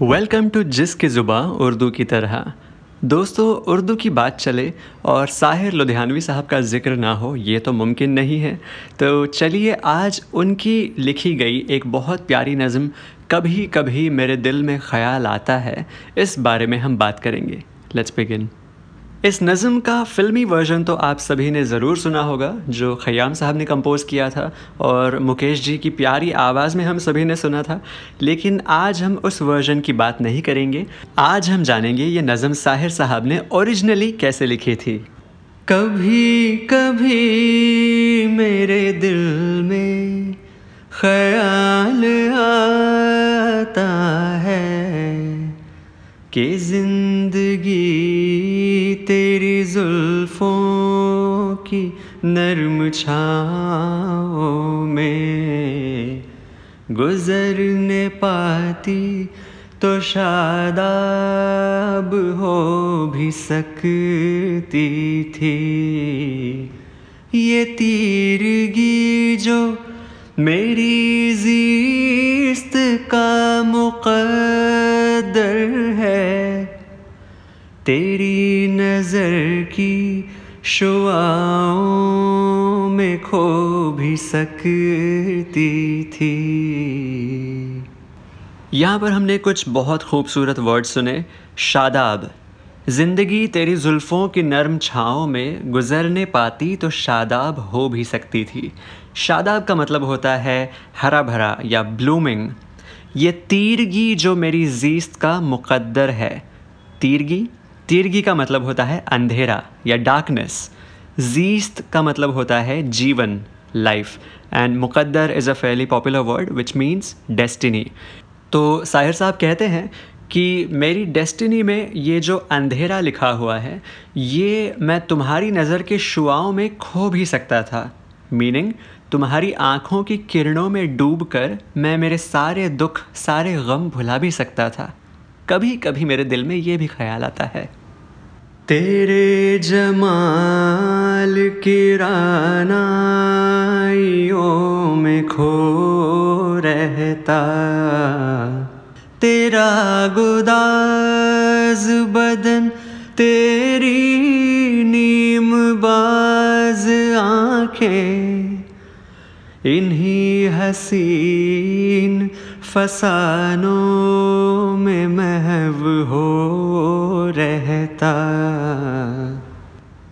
Welcome to जिस की ज़ुबा उर्दू की तरह दोस्तों, उर्दू की बात चले और साहिर लुधियानवी साहब का ज़िक्र ना हो, ये तो मुमकिन नहीं है। तो चलिए आज उनकी लिखी गई एक बहुत प्यारी नज़म कभी कभी मेरे दिल में ख्याल आता है। इस बारे में हम बात करेंगे। लेट्स बिगिन इस नज़म का फ़िल्मी वर्जन तो आप सभी ने ज़रूर सुना होगा, जो ख़याम साहब ने कंपोज़ किया था और मुकेश जी की प्यारी आवाज़ में हम सभी ने सुना था। लेकिन आज हम उस वर्जन की बात नहीं करेंगे। आज हम जानेंगे ये नज़म साहिर साहब ने ओरिजिनली कैसे लिखी थी। कभी कभी मेरे दिल में ख्याल आता है कि ज़िंदगी की नरम छाओ में गुज़रने पाती तो शादाब हो भी सकती थी। ये तीरगी जो मेरी जीस्त का मुकद्दर है, तेरी नज़र की भी सकती थी। यहाँ पर हमने कुछ बहुत खूबसूरत वर्ड सुने। शादाब, ज़िंदगी तेरी जुल्फ़ों की नरम छाँव में गुज़रने पाती तो शादाब हो भी सकती थी। शादाब का मतलब होता है हरा भरा या ब्लूमिंग ये तीरगी जो मेरी जीस्त का मुकद्दर है। तीरगी? तीरगी का मतलब होता है अंधेरा या डार्कनेस जीस्त का मतलब होता है जीवन। Life and Muqaddar is a fairly popular word which means destiny तो साहिर साहब कहते हैं कि मेरी डेस्टिनी में ये जो अंधेरा लिखा हुआ है, ये मैं तुम्हारी नज़र के शुआओं में खो भी सकता था। मीनिंग तुम्हारी आँखों की किरणों में डूब कर मैं मेरे सारे दुख, सारे गम भुला भी सकता था। कभी कभी मेरे दिल में ये भी ख्याल आता है। तेरे जमाल की रानाइयों में खो रहता। तेरा गुदाज बदन, तेरी नीम बाज आँखें, इन्हीं हसीन फसानों में महव हो रहता।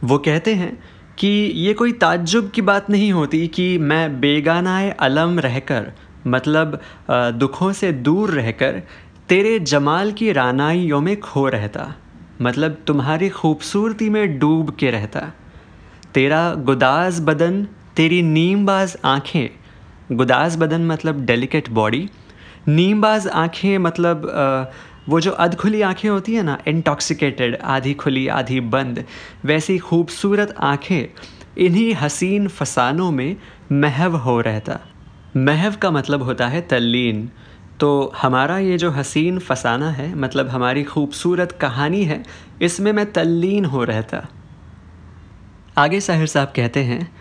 वो कहते हैं कि ये कोई ताज्जुब की बात नहीं होती कि मैं बेगानाए अलम रहकर मतलब दुखों से दूर रहकर, तेरे जमाल की रानाइयों में खो रहता मतलब तुम्हारी खूबसूरती में डूब के रहता। तेरा गुदाज बदन, तेरी नीमबाज आँखें गुदाज बदन मतलब डेलिकेट बॉडी नीमबाज आँखें मतलब वो जो अध खुली आँखें होती हैं ना इंटॉक्सिकेटेड आधी खुली आधी बंद वैसी खूबसूरत आँखें, इन्हीं हसीन फसानों में महव हो रहता। महव का मतलब होता है तल्लीन। तो हमारा ये जो हसीन फसाना है मतलब हमारी खूबसूरत कहानी है, इसमें मैं तल्लीन हो रहता। आगे साहिर साहब कहते हैं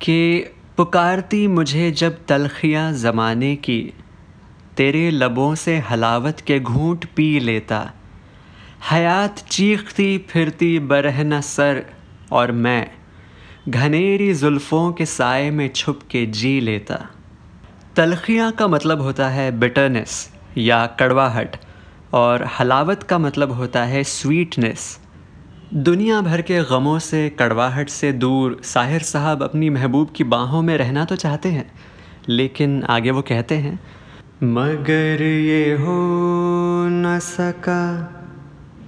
कि, पुकारती मुझे जब तलखियाँ ज़माने की। तेरे लबों से हलावत के घूंट पी लेता। हयात चीखती फिरती बरहना सर, और मैं घनेरी जुल्फ़ों के साय में छुप के जी लेता। तलखियाँ का मतलब होता है बिटरनेस या कड़वाहट, और हलावत का मतलब होता है स्वीटनेस दुनिया भर के गमों से, कड़वाहट से दूर, साहिर साहब अपनी महबूब की बाहों में रहना तो चाहते हैं, लेकिन आगे वो कहते हैं मगर ये हो न सका।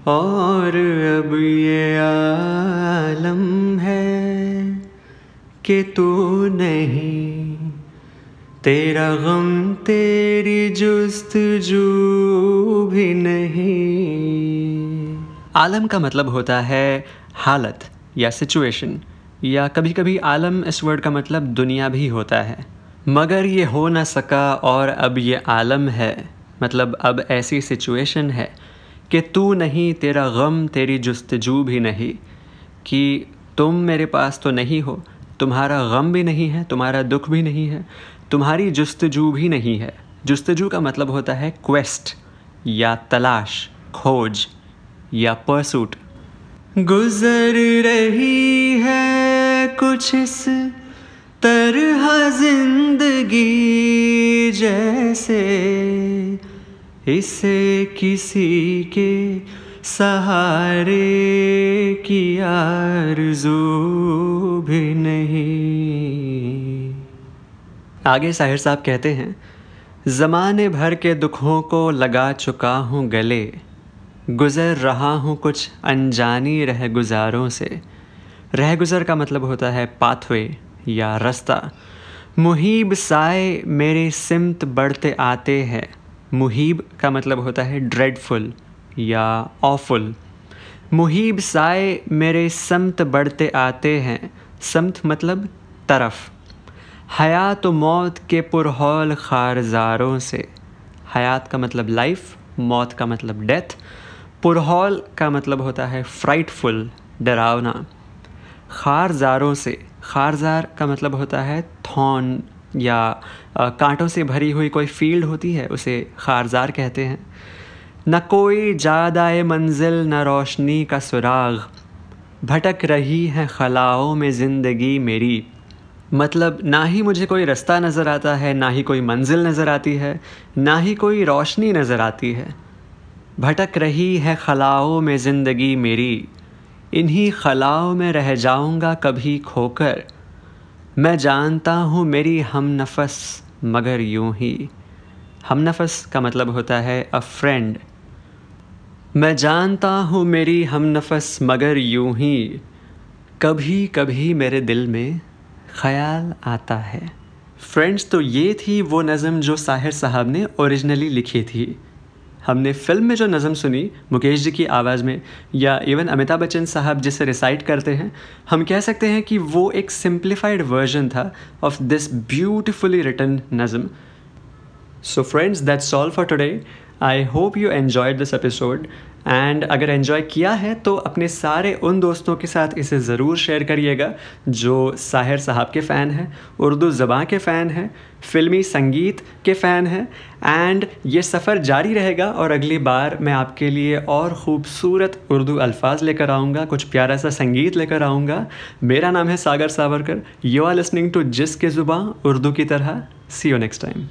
और अब ये आलम है कि तू नहीं। तेरा गम, तेरी जुस्तजू भी नहीं। आलम का मतलब होता है हालत या सिचुएशन, या कभी कभी आलम इस वर्ड का मतलब दुनिया भी होता है। मगर ये हो ना सका और अब ये आलम है मतलब अब ऐसी सिचुएशन है कि तू नहीं, तेरा गम, तेरी जस्तजू भी नहीं, कि तुम मेरे पास तो नहीं हो, तुम्हारा गम भी नहीं है, तुम्हारा दुख भी नहीं है, तुम्हारी जस्तजू भी नहीं है। जस्तजू का मतलब होता है क्वेस्ट या तलाश, खोज या परसूट गुजर रही है कुछ इस तरह ज़िंदगी जैसे इसे किसी के सहारे की आरज़ू भी नहीं। आगे साहिर साहब कहते हैं, ज़माने भर के दुखों को लगा चुका हूँ गले, गुज़र रहा हूँ कुछ अनजानी रह गुज़ारों से। रह गुज़र का मतलब होता है पाथवे या रास्ता। मुहीब साए मेरे सिमत बढ़ते आते हैं। मुहीब का मतलब होता है ड्रेडफुल या ऑफुल मुहीब साए मेरे समत बढ़ते आते हैं। समत मतलब तरफ़। हयात मौत के पुरहौल खारजारों से। हयात का मतलब लाइफ मौत का मतलब डेथ पुरहौल का मतलब होता है फ्राइटफुल डरावना। खारजारों से। खारजार का मतलब होता है थॉन या कांटों से भरी हुई कोई फ़ील्ड होती है, उसे खारजार कहते हैं। न कोई जादाए मंजिल, न रोशनी का सुराग। भटक रही है खलाओं में ज़िंदगी मेरी। मतलब ना ही मुझे कोई रास्ता नज़र आता है, ना ही कोई मंजिल नज़र आती है, ना ही कोई रोशनी नज़र आती है। भटक रही है खलाओं में ज़िंदगी मेरी। इन्हीं खलाओं में रह जाऊँगा कभी खोकर। मैं जानता हूँ मेरी हम नफस मगर यूँ ही। हम नफस का मतलब होता है अ फ्रेंड मैं जानता हूँ मेरी हम नफस मगर यूँ ही। कभी कभी मेरे दिल में ख़याल आता है। फ्रेंड्स तो ये थी वो नज़म जो साहिर साहब ने ओरिजिनली लिखी थी। हमने फ़िल्म में जो नज़म सुनी, मुकेश जी की आवाज़ में, या इवन अमिताभ बच्चन साहब जिसे रिसाइट करते हैं, हम कह सकते हैं कि वो एक सिंप्लीफाइड वर्जन था ऑफ़ दिस ब्यूटिफुली रिटर्न नज़म। So friends that's all for today I hope you enjoyed this episode and अगर एन्जॉय किया है तो अपने सारे उन दोस्तों के साथ इसे ज़रूर शेयर करिएगा, जो साहिर साहब के फ़ैन हैं, उर्दू ज़बाँ के फ़ैन हैं, फ़िल्मी संगीत के फ़ैन हैं एंड ये सफ़र जारी रहेगा और अगली बार मैं आपके लिए और ख़ूबसूरत उर्दू अल्फाज लेकर आऊँगा, कुछ प्यारा सा संगीत लेकर आऊँगा। मेरा नाम है Sagar Savarkar. You are listening to जिस के ज़ुबाँ उर्दू की तरह। सी यू नेक्स्ट टाइम